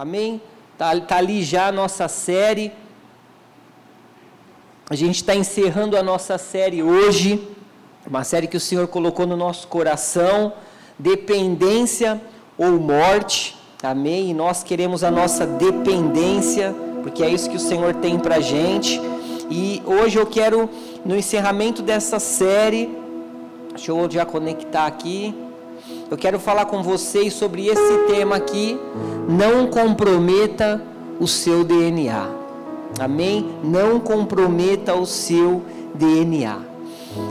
Amém? Tá, tá ali já a nossa série. A gente está encerrando a nossa série hoje, uma série que o Senhor colocou no nosso coração, dependência ou morte. Amém? E nós queremos a nossa dependência, porque é isso que o Senhor tem para gente. E hoje eu quero, no encerramento dessa série, deixa eu já conectar aqui. Eu quero falar com vocês sobre esse tema aqui. Não comprometa o seu DNA. Amém? Não comprometa o seu DNA.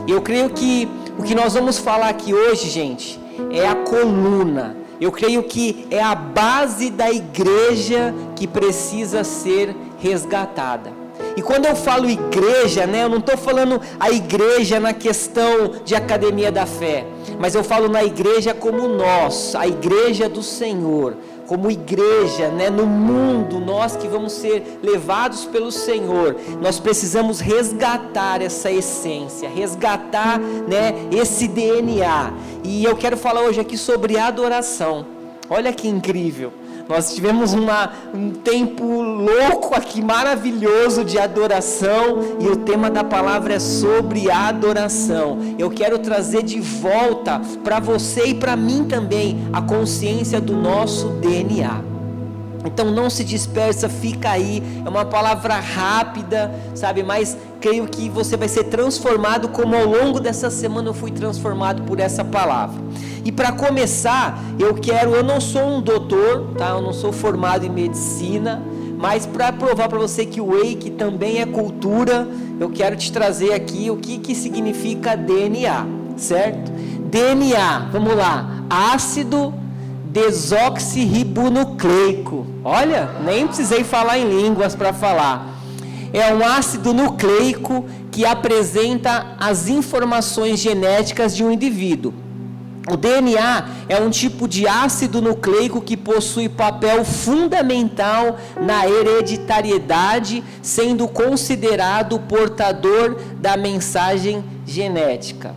Eu creio que o que nós vamos falar aqui hoje, gente, é a coluna eu creio que é a base da igreja que precisa ser resgatada. E quando eu falo igreja, né, eu não estou falando a igreja na questão de academia da fé, mas eu falo na igreja como nós, a igreja do Senhor, como igreja, né, no mundo, nós que vamos ser levados pelo Senhor, nós precisamos resgatar essa essência, resgatar, né, esse DNA. E eu quero falar hoje aqui sobre adoração. Olha que incrível. Nós tivemos uma, um tempo louco aqui, maravilhoso de adoração, e o tema da palavra é sobre adoração. Eu quero trazer de volta para você e para mim também a consciência do nosso DNA. Então não se dispersa, fica aí. É uma palavra rápida, sabe? Mas creio que você vai ser transformado, como ao longo dessa semana eu fui transformado por essa palavra. E para começar, eu quero, eu não sou um doutor, tá? Eu não sou formado em medicina, mas para provar para você que o Wake também é cultura, eu quero te trazer aqui o que que significa DNA, certo? DNA, vamos lá, ácido desoxirribonucleico. Olha, nem precisei falar em línguas para falar. É um ácido nucleico que apresenta as informações genéticas de um indivíduo. O DNA é um tipo de ácido nucleico que possui papel fundamental na hereditariedade, sendo considerado portador da mensagem genética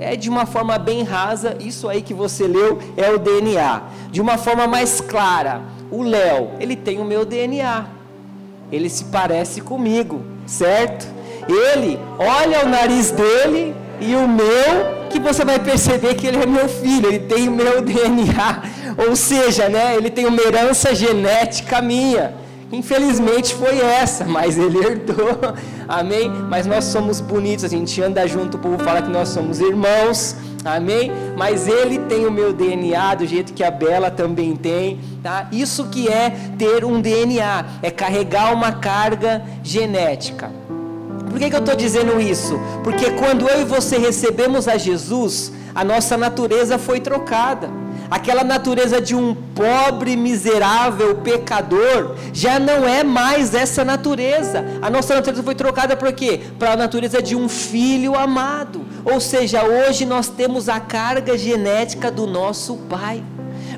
é de uma forma bem rasa, isso aí que você leu é o DNA. De uma forma mais clara, o Léo, ele tem o meu DNA. Ele se parece comigo, certo? Ele olha o nariz dele e o meu, que você vai perceber que ele é meu filho, ele tem o meu DNA. Ou seja, né, ele tem uma herança genética minha. Infelizmente foi essa, mas ele herdou. Amém? Mas nós somos bonitos, a gente anda junto, o povo fala que nós somos irmãos. Amém? Mas ele tem o meu DNA do jeito que a Bela também tem, tá? Isso que é ter um DNA, é carregar uma carga genética. Por que, que eu estou dizendo isso? Porque quando eu e você recebemos a Jesus, a nossa natureza foi trocada aquela natureza de um pobre, miserável pecador, já não é mais essa natureza. A nossa natureza foi trocada por quê? Para a natureza de um filho amado. Ou seja, hoje nós temos a carga genética do nosso Pai.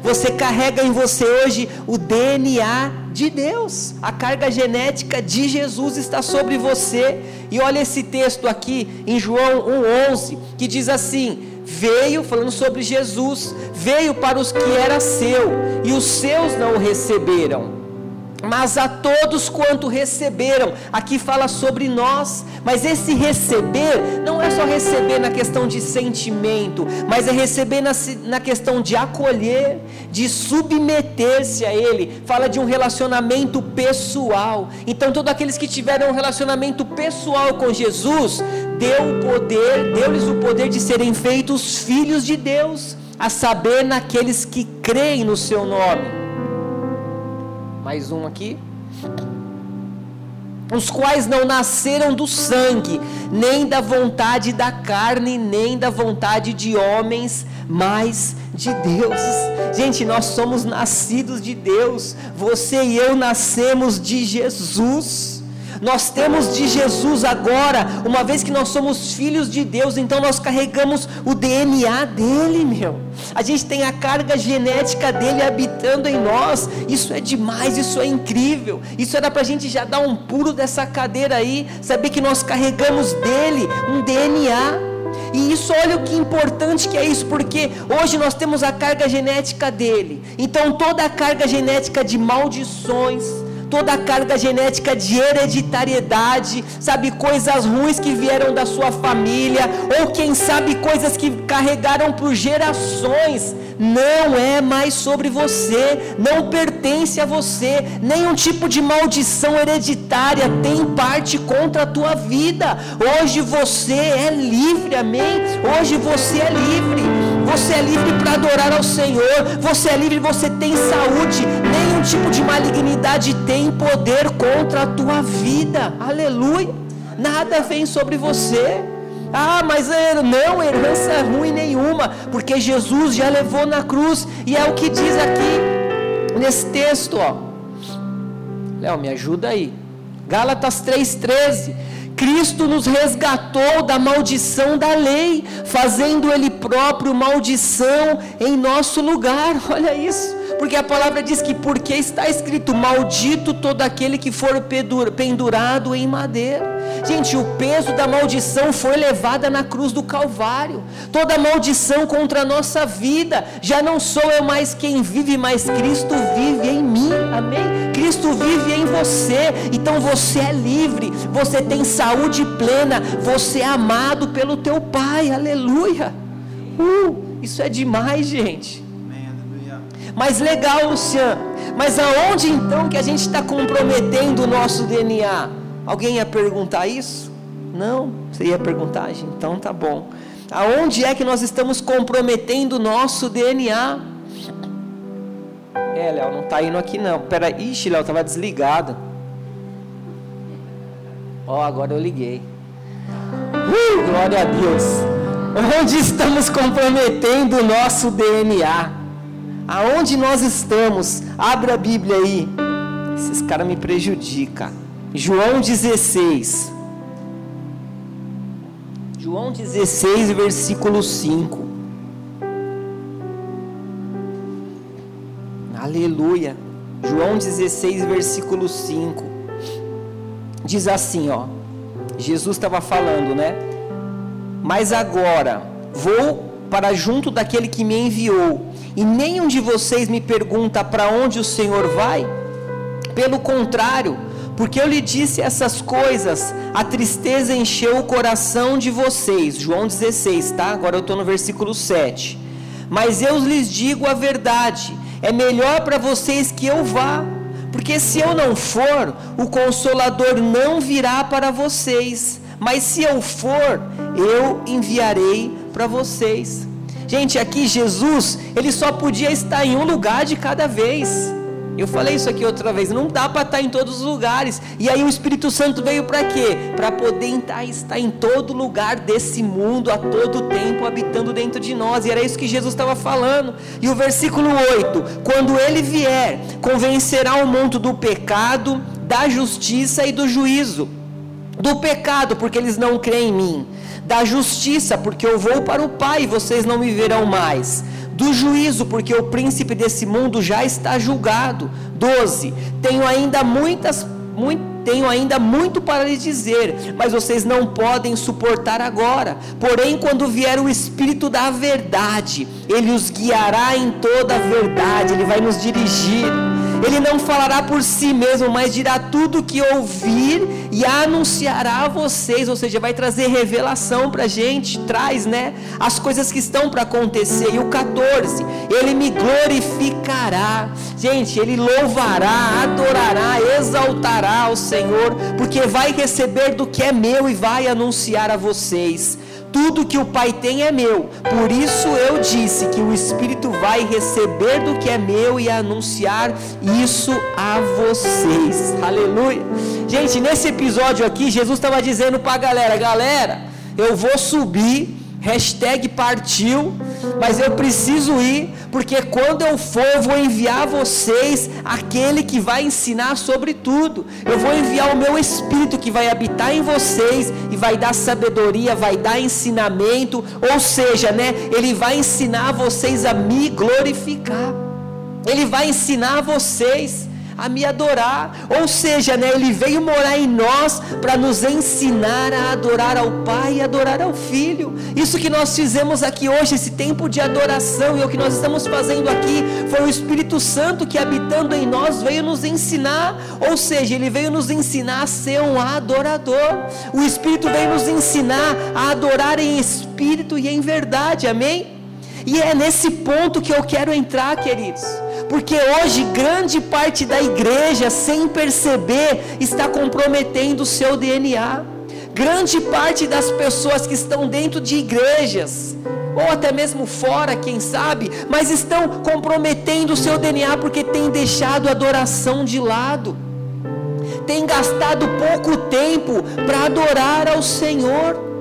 Você carrega em você hoje o DNA de Deus. A carga genética de Jesus está sobre você. E olha esse texto aqui em João 1:11, que diz assim: veio, falando sobre Jesus, veio para os que era seu, e os seus não o receberam mas a todos quanto receberam. Aqui fala sobre nós, mas esse receber não é só receber na questão de sentimento, mas é receber na, na questão de acolher, de submeter-se a Ele. Fala de um relacionamento pessoal. Então, todos aqueles que tiveram um relacionamento pessoal com Jesus, deu o poder, deu-lhes o poder de serem feitos filhos de Deus, a saber, naqueles que creem no Seu nome. Mais um aqui. Os quais não nasceram do sangue, nem da vontade da carne, nem da vontade de homens, mas de Deus. Gente, nós somos nascidos de Deus. Você e eu nascemos de Jesus. Nós temos de Jesus agora, uma vez que nós somos filhos de Deus, então nós carregamos o DNA dele, meu. A gente tem a carga genética dele habitando em nós. Isso é demais, isso é incrível. Isso era para a gente já dar um pulo dessa cadeira aí, saber que nós carregamos dele um DNA. E isso, olha o que importante que é isso, porque hoje nós temos a carga genética dele. Então toda a carga genética de maldições, toda a carga genética de hereditariedade, sabe, coisas ruins que vieram da sua família, ou quem sabe coisas que carregaram por gerações, não é mais sobre você, não pertence a você, nenhum tipo de maldição hereditária tem parte contra a tua vida. Hoje você é livre, amém? Hoje você é livre. Você é livre para adorar ao Senhor. Você é livre, você tem saúde. Nenhum tipo de malignidade tem poder contra a tua vida. Aleluia. Nada vem sobre você. Ah, mas é, não, herança ruim nenhuma, porque Jesus já levou na cruz, e é o que diz aqui nesse texto, ó. Léo, me ajuda aí. Gálatas 3,13. Cristo nos resgatou da maldição da lei, fazendo Ele próprio maldição em nosso lugar. Olha isso, porque a palavra diz que, porque está escrito: Maldito todo aquele que for pendurado em madeira. Gente, o peso da maldição foi levada na cruz do Calvário. Toda maldição contra a nossa vida. Já não sou eu mais quem vive, mas Cristo vive em mim. Amém? Cristo vive em você. Então você é livre. Você tem saúde plena. Você é amado pelo teu Pai. Aleluia. Uh, isso é demais, gente. Mas legal, Luciano. Mas aonde então que a gente está comprometendo o nosso DNA? Alguém ia perguntar isso? Não? Você ia perguntar? Então tá bom. Aonde é que nós estamos comprometendo o nosso DNA? É, Léo, não está indo aqui não. Pera, ixi, Léo, estava desligado. Ó, oh, agora eu liguei. Uh, glória a Deus. Onde estamos comprometendo o nosso DNA? Aonde nós estamos? Abra a Bíblia aí. Esses caras me prejudicam. João 16. João 16, versículo 5. Aleluia. João 16, versículo 5. Diz assim, ó. Jesus estava falando, né? Mas agora vou para junto daquele que me enviou, e nenhum de vocês me pergunta para onde o Senhor vai? Pelo contrário, porque eu lhe disse essas coisas, a tristeza encheu o coração de vocês. João 16, tá? Agora eu estou no versículo 7. Mas eu lhes digo a verdade: é melhor para vocês que eu vá, porque se eu não for, o consolador não virá para vocês. Mas se eu for, eu enviarei para vocês. Gente, aqui Jesus, ele só podia estar em um lugar de cada vez. Eu falei isso aqui outra vez, não dá para estar tá em todos os lugares. E aí o Espírito Santo veio para quê? Para poder estar em todo lugar desse mundo, a todo tempo, habitando dentro de nós. E era isso que Jesus estava falando. E o versículo 8: Quando ele vier, convencerá o mundo do pecado, da justiça e do juízo. Do pecado, porque eles não creem em mim. Da justiça, porque eu vou para o Pai e vocês não me verão mais do juízo, porque o príncipe desse mundo já está julgado. 12. Tenho ainda muitas muito, tenho ainda muito para lhes dizer, mas vocês não podem suportar agora. Porém, quando vier o Espírito da Verdade, ele os guiará em toda a verdade, ele vai nos dirigir. Ele não falará por si mesmo, mas dirá tudo o que ouvir e anunciará a vocês, ou seja, vai trazer revelação para a gente, traz, né, as coisas que estão para acontecer. E o 14, ele me glorificará. Gente, ele louvará, adorará, exaltará o Senhor, porque vai receber do que é meu e vai anunciar a vocês. Tudo que o Pai tem é meu. Por isso eu disse que o Espírito vai receber do que é meu e anunciar isso a vocês. Aleluia. Gente, nesse episódio aqui, Jesus estava dizendo para a galera: galera, eu vou subir hashtag partiu, mas eu preciso ir, porque quando eu for, vou enviar vocês aquele que vai ensinar sobre tudo. Eu vou enviar o meu Espírito que vai habitar em vocês e vai dar sabedoria, vai dar ensinamento, ou seja, né, ele vai ensinar vocês a me glorificar. Ele vai ensinar vocês a me adorar. Ou seja, né, ele veio morar em nós para nos ensinar a adorar ao Pai e adorar ao Filho. Isso que nós fizemos aqui hoje, esse tempo de adoração, e o que nós estamos fazendo aqui, foi o Espírito Santo que habitando em nós veio nos ensinar. Ou seja, ele veio nos ensinar a ser um adorador. O Espírito veio nos ensinar a adorar em espírito e em verdade. Amém? E é nesse ponto que eu quero entrar, queridos. Porque hoje grande parte da igreja, sem perceber, está comprometendo o seu DNA. Grande parte das pessoas que estão dentro de igrejas, ou até mesmo fora, quem sabe, mas estão comprometendo o seu DNA porque têm deixado a adoração de lado, têm gastado pouco tempo para adorar ao Senhor.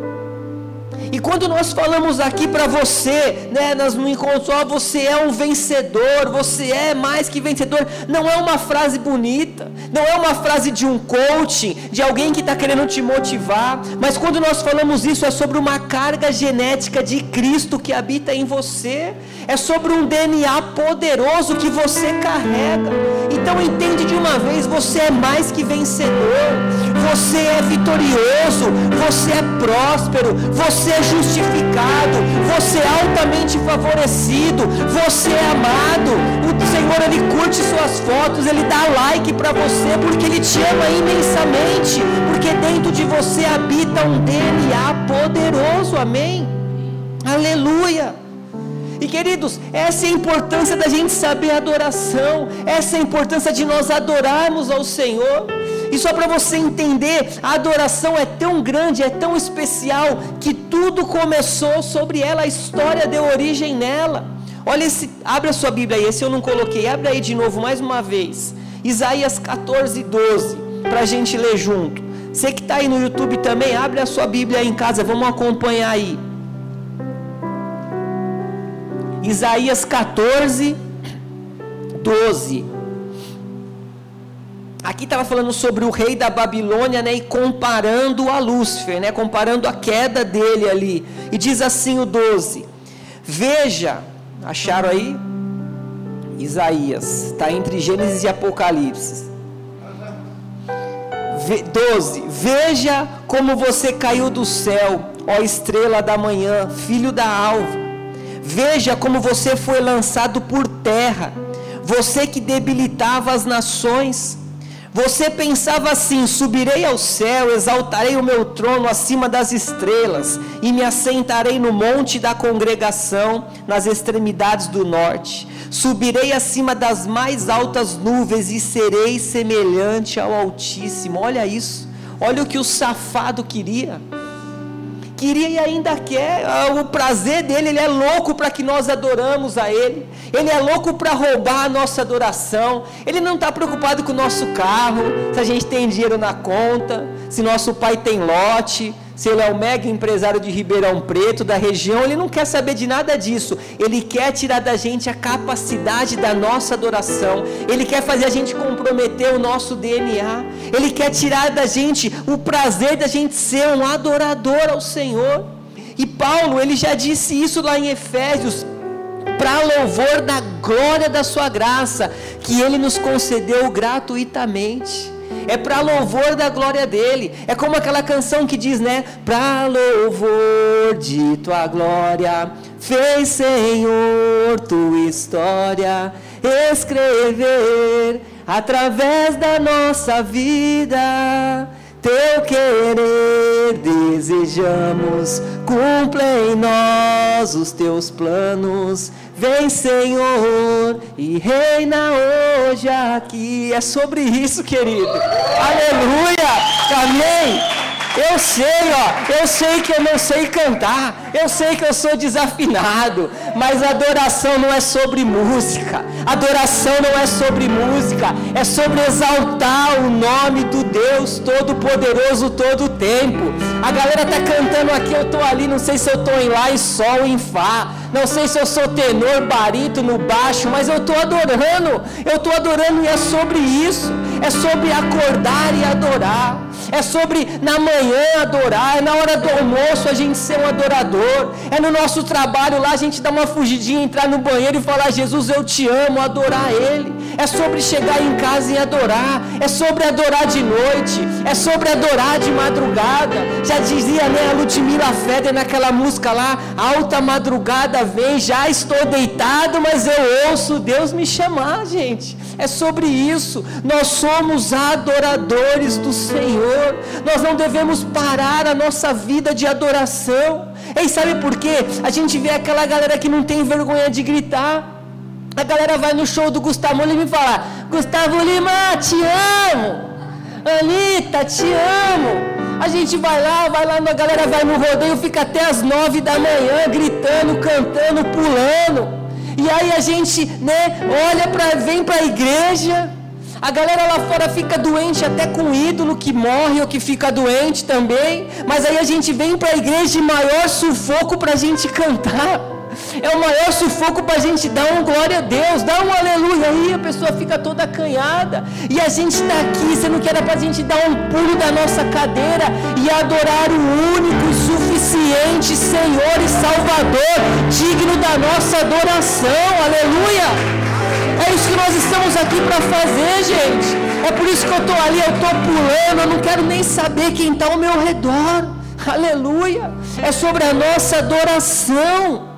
E quando nós falamos aqui para você, né, nós no encontro, você é um vencedor, você é mais que vencedor, não é uma frase bonita, não é uma frase de um coaching, de alguém que está querendo te motivar, mas quando nós falamos isso é sobre uma carga genética de Cristo que habita em você, é sobre um DNA poderoso que você carrega. Então entende de uma vez, você é mais que vencedor, você é vitorioso, você é próspero, você é justificado, você é altamente favorecido, você é amado. O Senhor ele curte suas fotos, ele dá like para você porque ele te ama imensamente, porque dentro de você habita um DNA poderoso. Amém. Aleluia. E queridos, essa é a importância da gente saber a adoração, essa é a importância de nós adorarmos ao Senhor. E só para você entender, a adoração é tão grande, é tão especial, que tudo começou sobre ela, a história deu origem nela. Olha esse, abre a sua Bíblia aí, esse eu não coloquei, abre aí de novo mais uma vez. Isaías 14, 12, para a gente ler junto. Você que está aí no YouTube também, abre a sua Bíblia aí em casa, vamos acompanhar aí. Isaías 14, 12. Aqui estava falando sobre o rei da Babilônia, né, e comparando a Lúcifer, né, comparando a queda dele ali. E diz assim o 12: Veja, acharam aí? Isaías, está entre Gênesis e Apocalipse. 12: Veja como você caiu do céu, ó estrela da manhã, filho da alva. Veja como você foi lançado por terra, você que debilitava as nações. Você pensava assim: subirei ao céu, exaltarei o meu trono acima das estrelas, e me assentarei no monte da congregação, nas extremidades do norte. Subirei acima das mais altas nuvens e serei semelhante ao Altíssimo. Olha isso, olha o que o safado queria queria e ainda quer. Ah, o prazer dele, ele é louco para que nós adoramos a ele. Ele é louco para roubar a nossa adoração. Ele não está preocupado com o nosso carro, se a gente tem dinheiro na conta, se nosso pai tem lote, se ele é o mega empresário de Ribeirão Preto, da região, ele não quer saber de nada disso. Ele quer tirar da gente a capacidade da nossa adoração. Ele quer fazer a gente comprometer o nosso DNA. Ele quer tirar da gente o prazer da gente ser um adorador ao Senhor. E Paulo, ele já disse isso lá em Efésios, para louvor da glória da sua graça, que ele nos concedeu gratuitamente é para louvor da glória dele. É como aquela canção que diz, né? Para louvor de tua glória, fez Senhor tua história escrever através da nossa vida. Teu querer desejamos, cumpre em nós os teus planos Vem, Senhor, e reina hoje aqui. É sobre isso, querido. Aleluia! Amém! Eu sei, ó, eu sei que eu não sei cantar, eu sei que eu sou desafinado, mas adoração não é sobre música, adoração não é sobre música, é sobre exaltar o nome do Deus Todo-Poderoso todo o tempo. A galera tá cantando aqui, eu tô ali, não sei se eu tô em Lá e Sol, em Fá, não sei se eu sou tenor, barítono, baixo, mas eu tô adorando, eu tô adorando e é sobre isso, é sobre acordar e adorar é sobre na manhã adorar, é na hora do almoço a gente ser um adorador, é no nosso trabalho lá a gente dar uma fugidinha, entrar no banheiro e falar: Jesus, eu te amo, adorar Ele. é sobre chegar em casa e adorar, é sobre adorar de noite, é sobre adorar de madrugada. Já dizia né, a Ludmilla Feder naquela música lá, alta madrugada vem, já estou deitado, mas eu ouço Deus me chamar, gente. É sobre isso. Nós somos adoradores do Senhor. Nós não devemos parar a nossa vida de adoração. E sabe por quê? A gente vê aquela galera que não tem vergonha de gritar. A galera vai no show do Gustavo Lima e fala: Gustavo Lima, te amo. Anitta, te amo. A gente vai lá, vai lá, a galera vai no rodeio, fica até as nove da manhã gritando, cantando, pulando. E aí a gente, né, olha para, vem para a igreja. A galera lá fora fica doente até com ídolo que morre ou que fica doente também. Mas aí a gente vem para a igreja de maior sufoco para a gente cantar. É o maior sufoco para a gente dar um glória a Deus, dar um aleluia aí, a pessoa fica toda acanhada. E a gente está aqui, sendo que era para a gente dar um pulo da nossa cadeira e adorar o único e suficiente Senhor e Salvador, digno da nossa adoração, aleluia. É isso que nós estamos aqui para fazer, gente. É por isso que eu estou ali, eu estou pulando, eu não quero nem saber quem está ao meu redor. Aleluia. É sobre a nossa adoração.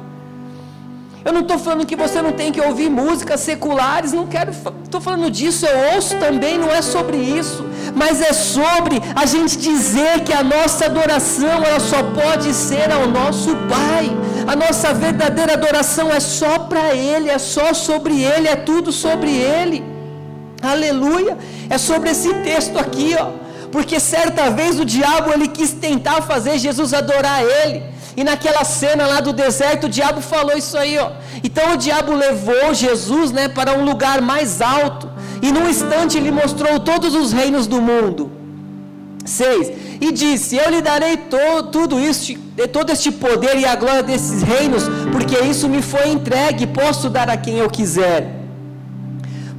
Eu não estou falando que você não tem que ouvir músicas seculares, não quero, estou falando disso, eu ouço também, não é sobre isso, mas é sobre a gente dizer que a nossa adoração ela só pode ser ao nosso Pai. A nossa verdadeira adoração é só para Ele, é só sobre Ele, é tudo sobre Ele. Aleluia! É sobre esse texto aqui, ó. Porque certa vez o diabo ele quis tentar fazer Jesus adorar Ele. E naquela cena lá do deserto, o diabo falou isso aí, ó. Então o diabo levou Jesus, né, para um lugar mais alto. E num instante ele mostrou todos os reinos do mundo. 6. E disse: Eu lhe darei to, tudo isso, todo este poder e a glória desses reinos, porque isso me foi entregue, posso dar a quem eu quiser.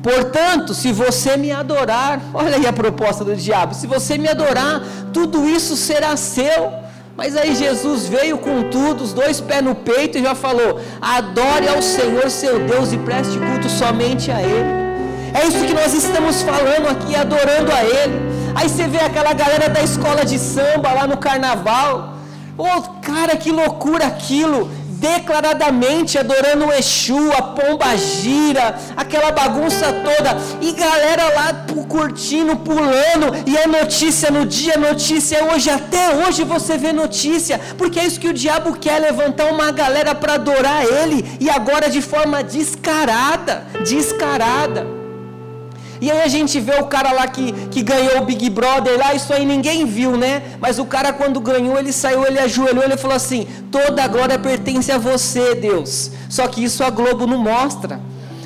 Portanto, se você me adorar, olha aí a proposta do diabo: se você me adorar, tudo isso será seu. Mas aí Jesus veio com tudo, os dois pés no peito e já falou: adore ao Senhor seu Deus e preste culto somente a Ele. É isso que nós estamos falando aqui, adorando a Ele. Aí você vê aquela galera da escola de samba lá no carnaval. Oh, cara, que loucura aquilo! Declaradamente adorando o Exu, a pomba gira, aquela bagunça toda, e galera lá curtindo, pulando, e é notícia no dia, notícia hoje, até hoje você vê notícia, porque é isso que o diabo quer, levantar uma galera para adorar ele, e agora de forma descarada, descarada. E aí a gente vê o cara lá que, que ganhou o Big Brother lá, isso aí ninguém viu, né? Mas o cara quando ganhou, ele saiu, ele ajoelhou, ele falou assim: toda a glória pertence a você, Deus. Só que isso a Globo não mostra.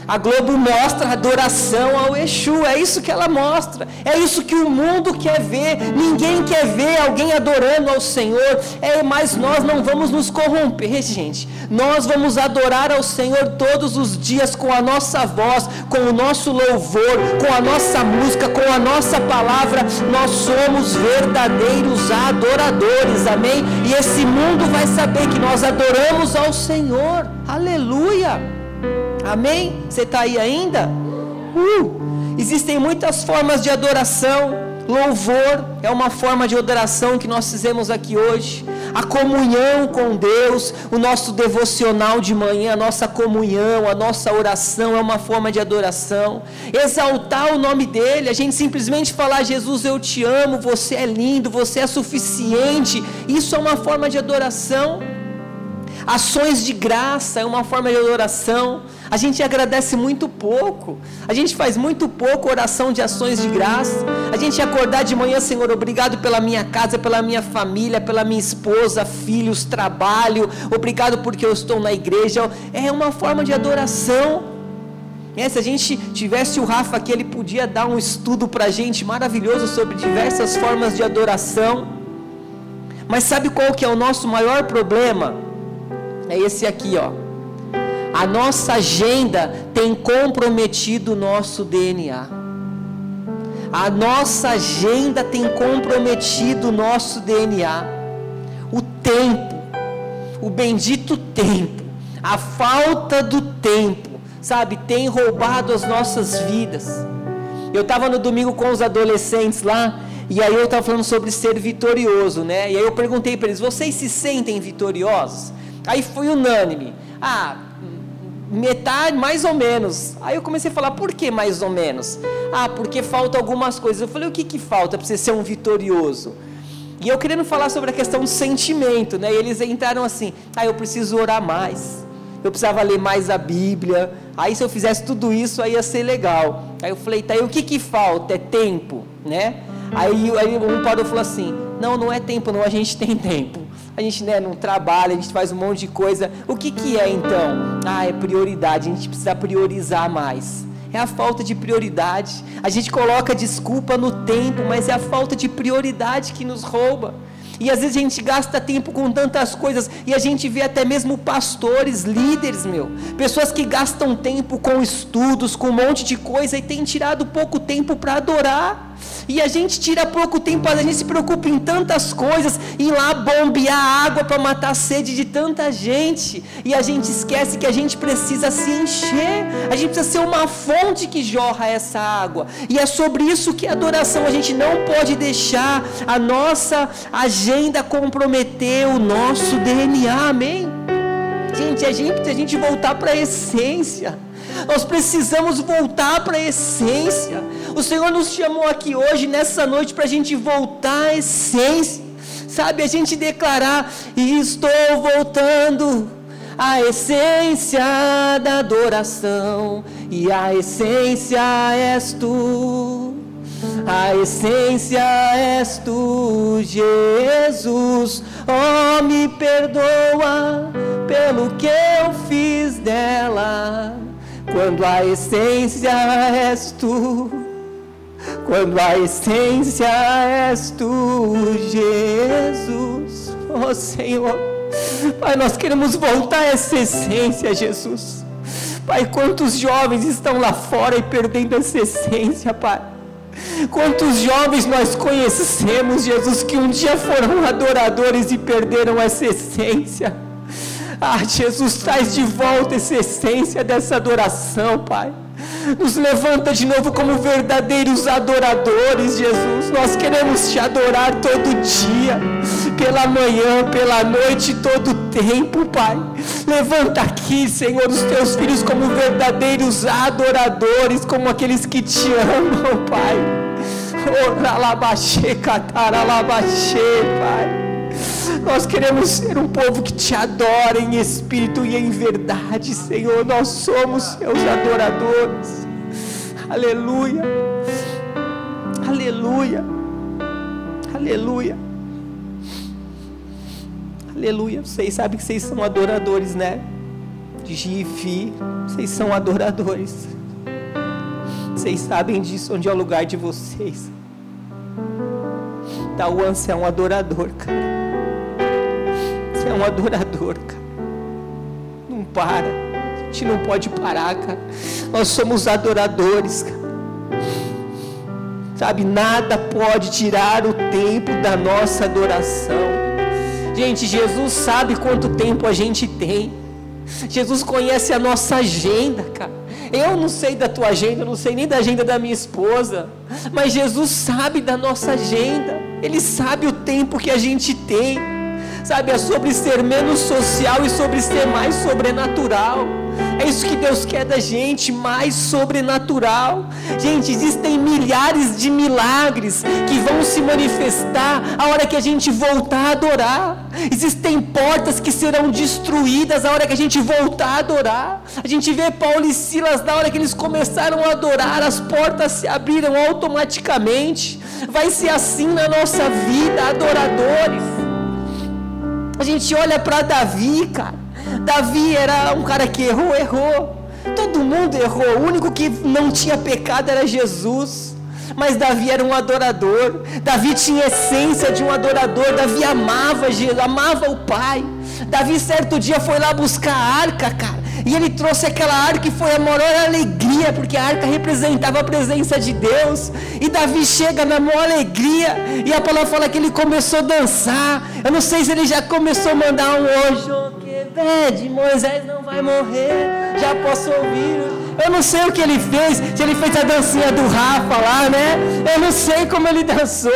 A Globo mostra adoração ao Exu, é isso que ela mostra, é isso que o mundo quer ver. Ninguém quer ver alguém adorando ao Senhor, é, mas nós não vamos nos corromper, gente. Nós vamos adorar ao Senhor todos os dias com a nossa voz, com o nosso louvor, com a nossa música, com a nossa palavra. Nós somos verdadeiros adoradores, amém? E esse mundo vai saber que nós adoramos ao Senhor, aleluia. Amém? Você está aí ainda? Uh! Existem muitas formas de adoração. Louvor é uma forma de adoração que nós fizemos aqui hoje. A comunhão com Deus, o nosso devocional de manhã, a nossa comunhão, a nossa oração é uma forma de adoração. Exaltar o nome dEle, a gente simplesmente falar: Jesus, eu te amo, você é lindo, você é suficiente. Isso é uma forma de adoração. Ações de graça é uma forma de adoração. A gente agradece muito pouco. A gente faz muito pouco oração de ações de graça. A gente acordar de manhã, Senhor, obrigado pela minha casa, pela minha família, pela minha esposa, filhos, trabalho. Obrigado porque eu estou na igreja. É uma forma de adoração. É, se a gente tivesse o Rafa aqui, ele podia dar um estudo para a gente maravilhoso sobre diversas formas de adoração. Mas sabe qual que é o nosso maior problema? É esse aqui, ó a nossa agenda tem comprometido o nosso DNA. A nossa agenda tem comprometido o nosso DNA. O tempo, o bendito tempo, a falta do tempo, sabe, tem roubado as nossas vidas. Eu estava no domingo com os adolescentes lá, e aí eu estava falando sobre ser vitorioso, né? E aí eu perguntei para eles: vocês se sentem vitoriosos? Aí foi unânime. Ah, metade, mais ou menos. Aí eu comecei a falar: por que mais ou menos? Ah, porque falta algumas coisas. Eu falei: o que, que falta para você ser um vitorioso? E eu querendo falar sobre a questão do sentimento, né? E eles entraram assim: ah, eu preciso orar mais. Eu precisava ler mais a Bíblia. Aí se eu fizesse tudo isso, aí ia ser legal. Aí eu falei: tá, e o que que falta? É tempo, né? Aí, aí um parou e falou assim: Não, não é tempo, não, a gente tem tempo. A gente né, não trabalha, a gente faz um monte de coisa. O que, que é então? Ah, é prioridade, a gente precisa priorizar mais. É a falta de prioridade. A gente coloca desculpa no tempo, mas é a falta de prioridade que nos rouba. E às vezes a gente gasta tempo com tantas coisas e a gente vê até mesmo pastores, líderes, meu, pessoas que gastam tempo com estudos, com um monte de coisa e têm tirado pouco tempo para adorar. E a gente tira pouco tempo, a gente se preocupa em tantas coisas, ir lá bombear água para matar a sede de tanta gente. E a gente esquece que a gente precisa se encher, a gente precisa ser uma fonte que jorra essa água. E é sobre isso que a adoração, a gente não pode deixar a nossa agenda comprometer o nosso DNA, amém? Gente, a gente, a gente voltar para a essência. Nós precisamos voltar para a essência. O Senhor nos chamou aqui hoje, nessa noite, para a gente voltar à essência. Sabe, a gente declarar: Estou voltando à essência da adoração, e a essência és tu. A essência és tu, Jesus. Oh, me perdoa pelo que eu fiz dela quando a essência és tu, quando a essência és tu, Jesus, oh Senhor, Pai, nós queremos voltar a essa essência, Jesus. Pai, quantos jovens estão lá fora e perdendo essa essência, Pai. Quantos jovens nós conhecemos, Jesus, que um dia foram adoradores e perderam essa essência. Ah, Jesus, traz de volta essa essência dessa adoração, Pai. Nos levanta de novo como verdadeiros adoradores, Jesus. Nós queremos te adorar todo dia, pela manhã, pela noite, todo tempo, Pai. Levanta aqui, Senhor, os teus filhos como verdadeiros adoradores, como aqueles que te amam, Pai. Oh, alabaxê, cataralabaxê, Pai. Nós queremos ser um povo que te adora em espírito e em verdade, Senhor. Nós somos seus adoradores. Aleluia. Aleluia. Aleluia. Aleluia. Vocês sabem que vocês são adoradores, né? Gifi. Vocês são adoradores. Vocês sabem disso, onde é o lugar de vocês. Tauança é um adorador, cara é um adorador, cara. Não para. A gente não pode parar, cara. Nós somos adoradores, cara. Sabe, nada pode tirar o tempo da nossa adoração. Gente, Jesus sabe quanto tempo a gente tem. Jesus conhece a nossa agenda, cara. Eu não sei da tua agenda, eu não sei nem da agenda da minha esposa, mas Jesus sabe da nossa agenda. Ele sabe o tempo que a gente tem sabe? É sobre ser menos social e sobre ser mais sobrenatural. É isso que Deus quer da gente, mais sobrenatural. Gente, existem milhares de milagres que vão se manifestar a hora que a gente voltar a adorar. Existem portas que serão destruídas a hora que a gente voltar a adorar. A gente vê Paulo e Silas na hora que eles começaram a adorar, as portas se abriram automaticamente. Vai ser assim na nossa vida, adoradores. A gente olha para Davi, cara. Davi era um cara que errou, errou. Todo mundo errou. O único que não tinha pecado era Jesus. Mas Davi era um adorador. Davi tinha essência de um adorador. Davi amava Jesus, amava o Pai. Davi certo dia foi lá buscar a arca, cara. E ele trouxe aquela arca e foi a maior alegria, porque a arca representava a presença de Deus. E Davi chega na maior alegria, e a palavra fala que ele começou a dançar. Eu não sei se ele já começou a mandar um hoje, que pede, Moisés não vai morrer. Já posso ouvir. Eu não sei o que ele fez, se ele fez a dancinha do Rafa lá, né? Eu não sei como ele dançou,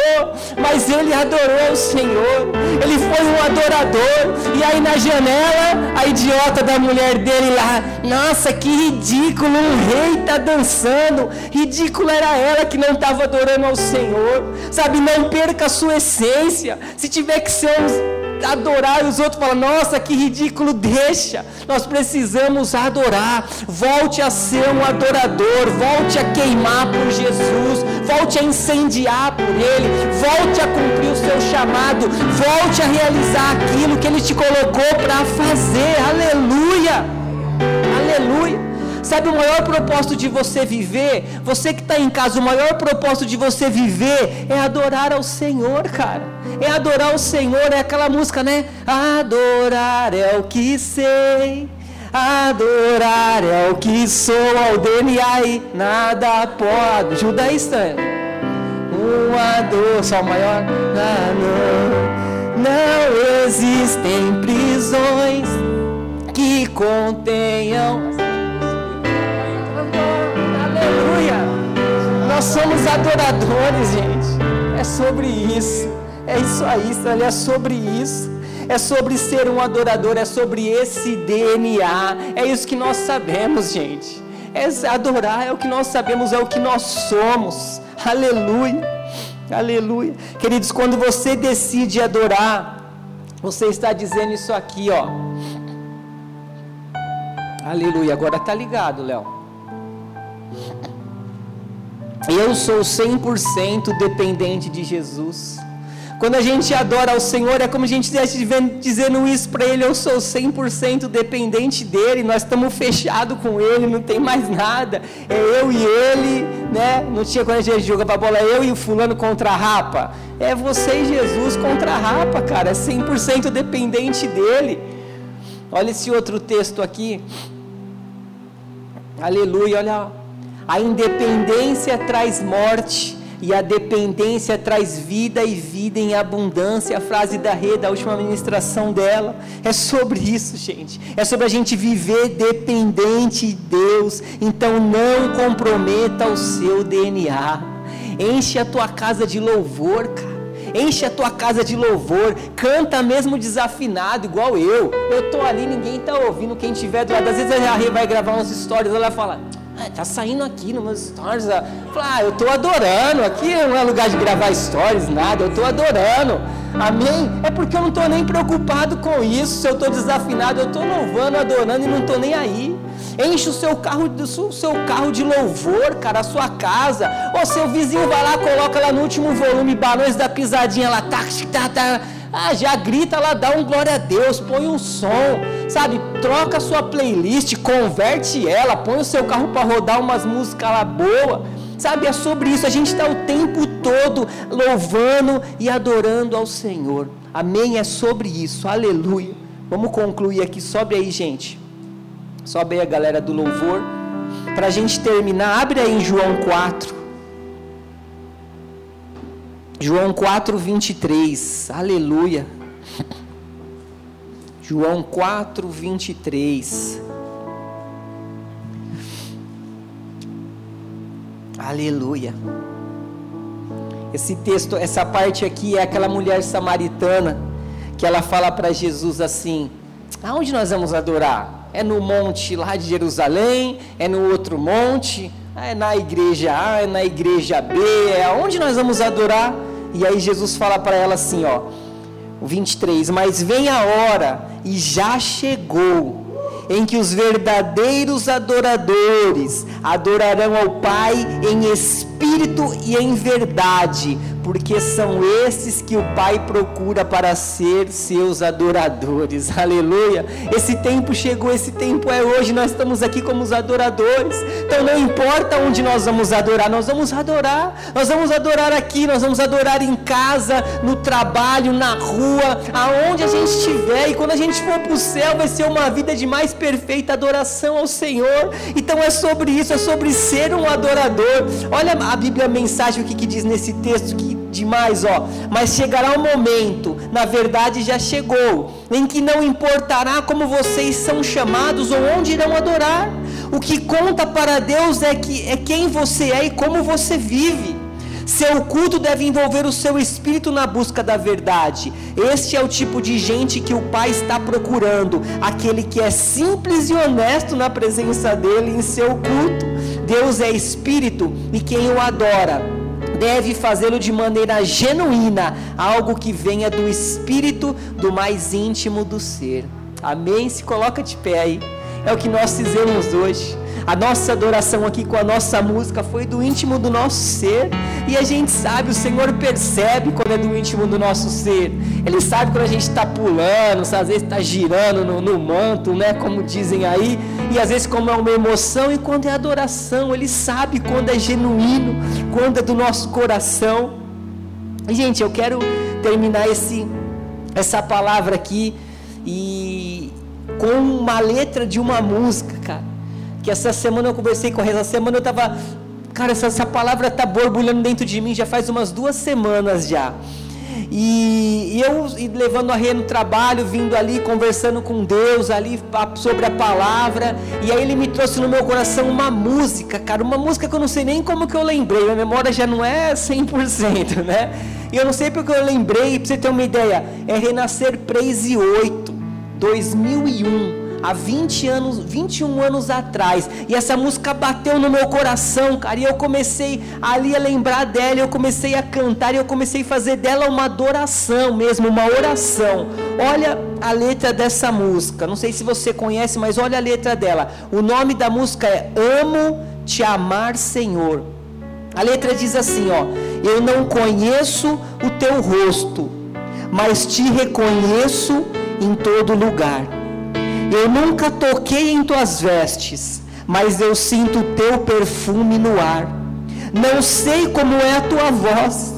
mas ele adorou o Senhor. Ele foi um adorador. E aí na janela, a idiota da mulher dele lá, nossa, que ridículo, um rei tá dançando. Ridículo era ela que não estava adorando ao Senhor. Sabe, não perca a sua essência. Se tiver que ser um adorar e os outros falam: Nossa, que ridículo, deixa. Nós precisamos adorar. Volte a ser um adorador, volte a queimar por Jesus, volte a incendiar por Ele, volte a cumprir o seu chamado, volte a realizar aquilo que Ele te colocou para fazer. Aleluia! Aleluia! Sabe o maior propósito de você viver? Você que está em casa, o maior propósito de você viver é adorar ao Senhor, cara. É adorar o Senhor, é aquela música, né? Adorar é o que sei. Adorar é o que sou ao DNA nada pode. Judaísta. Um ador, só maior. Ah, não, não existem prisões que contenham Nós somos adoradores, gente. É sobre isso. É isso aí, é sobre isso. É sobre ser um adorador, é sobre esse DNA. É isso que nós sabemos, gente. É adorar é o que nós sabemos, é o que nós somos. Aleluia. Aleluia. Queridos, quando você decide adorar, você está dizendo isso aqui, ó. Aleluia. Agora tá ligado, Léo. Eu sou 100% dependente de Jesus. Quando a gente adora ao Senhor, é como a gente estivesse dizendo isso para Ele: eu sou 100% dependente dEle, nós estamos fechados com Ele, não tem mais nada. É eu e Ele, né? Não tinha quando a gente joga para bola, eu e o fulano contra a rapa. É você e Jesus contra a rapa, cara, é 100% dependente dEle. Olha esse outro texto aqui. Aleluia, olha a independência traz morte e a dependência traz vida e vida em abundância. A frase da Rê, da última ministração dela, é sobre isso, gente. É sobre a gente viver dependente de Deus. Então não comprometa o seu DNA. Enche a tua casa de louvor, cara. Enche a tua casa de louvor, canta mesmo desafinado, igual eu. Eu tô ali, ninguém tá ouvindo. Quem tiver do lado, às vezes a Rê vai gravar umas histórias, ela fala: ah, tá saindo aqui nos meus stories. Ah, ah, eu tô adorando. Aqui não é lugar de gravar stories, nada. Eu tô adorando. Amém? É porque eu não estou nem preocupado com isso. Se eu estou desafinado, eu estou louvando, adorando e não estou nem aí. Enche o seu carro, o seu carro de louvor, cara, a sua casa. Ou seu vizinho vai lá, coloca lá no último volume, balões da pisadinha lá, tá, tá, tá ah, já grita lá, dá um glória a Deus, põe um som, sabe? Troca a sua playlist, converte ela, põe o seu carro para rodar umas músicas lá boa. Sabe, é sobre isso. A gente está o tempo todo louvando e adorando ao Senhor. Amém? É sobre isso. Aleluia. Vamos concluir aqui. Sobe aí, gente. Sobe aí a galera do louvor. Para a gente terminar, abre aí em João 4. João 4, 23, aleluia. João 4, 23. Aleluia. Esse texto, essa parte aqui é aquela mulher samaritana que ela fala para Jesus assim: Aonde nós vamos adorar? É no monte lá de Jerusalém? É no outro monte? É na igreja A? É na igreja B? É aonde nós vamos adorar? E aí Jesus fala para ela assim, ó, o 23, mas vem a hora e já chegou em que os verdadeiros adoradores adorarão ao Pai em espírito e em verdade, porque são esses que o Pai procura para ser seus adoradores. Aleluia! Esse tempo chegou, esse tempo é hoje, nós estamos aqui como os adoradores. Então não importa onde nós vamos adorar, nós vamos adorar. Nós vamos adorar aqui, nós vamos adorar em casa, no trabalho, na rua, aonde a gente estiver. E quando a gente for para o céu, vai ser uma vida de mais perfeita adoração ao Senhor. Então é sobre isso, é sobre ser um adorador. Olha a Bíblia, a mensagem o que, que diz nesse texto que demais, ó. Mas chegará um momento, na verdade já chegou, em que não importará como vocês são chamados ou onde irão adorar. O que conta para Deus é que é quem você é e como você vive. Seu culto deve envolver o seu espírito na busca da verdade. Este é o tipo de gente que o Pai está procurando, aquele que é simples e honesto na presença dele em seu culto. Deus é espírito e quem o adora deve fazê-lo de maneira genuína, algo que venha do espírito do mais íntimo do ser. Amém? Se coloca de pé aí. É o que nós fizemos hoje. A nossa adoração aqui com a nossa música foi do íntimo do nosso ser. E a gente sabe, o Senhor percebe quando é do íntimo do nosso ser. Ele sabe quando a gente está pulando, às vezes está girando no, no manto, né? Como dizem aí. E às vezes como é uma emoção e quando é adoração. Ele sabe quando é genuíno, quando é do nosso coração. E, gente, eu quero terminar esse, essa palavra aqui e com uma letra de uma música, cara que essa semana eu conversei com a essa semana eu estava, cara, essa, essa palavra está borbulhando dentro de mim já faz umas duas semanas já. E, e eu e levando a Rê no trabalho, vindo ali, conversando com Deus ali sobre a palavra. E aí ele me trouxe no meu coração uma música, cara, uma música que eu não sei nem como que eu lembrei. A memória já não é 100%, né? E eu não sei porque eu lembrei, para você ter uma ideia, é Renascer Praise 8, 2001 há 20 anos, 21 anos atrás. E essa música bateu no meu coração, cara. E eu comecei ali a lembrar dela, eu comecei a cantar e eu comecei a fazer dela uma adoração mesmo, uma oração. Olha a letra dessa música. Não sei se você conhece, mas olha a letra dela. O nome da música é Amo te amar, Senhor. A letra diz assim, ó: Eu não conheço o teu rosto, mas te reconheço em todo lugar. Eu nunca toquei em tuas vestes, mas eu sinto o teu perfume no ar. Não sei como é a tua voz,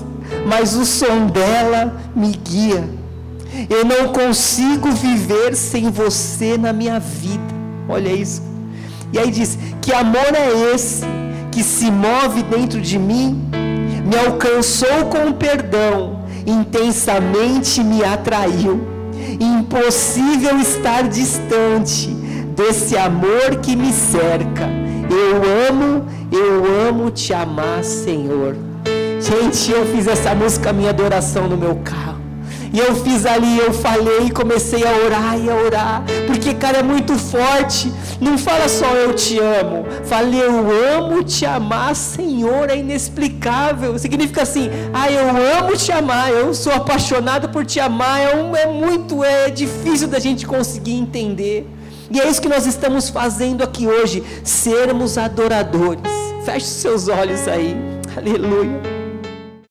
mas o som dela me guia. Eu não consigo viver sem você na minha vida. Olha isso. E aí diz: Que amor é esse que se move dentro de mim? Me alcançou com perdão, intensamente me atraiu Impossível estar distante desse amor que me cerca. Eu amo, eu amo te amar, Senhor. Gente, eu fiz essa música minha adoração no meu carro. E eu fiz ali, eu falei, comecei a orar e a orar, porque cara é muito forte. Não fala só eu te amo, fale eu amo te amar, Senhor, é inexplicável. Significa assim, ah, eu amo te amar, eu sou apaixonado por te amar. É, um, é muito, é difícil da gente conseguir entender. E é isso que nós estamos fazendo aqui hoje, sermos adoradores. Feche seus olhos aí, aleluia.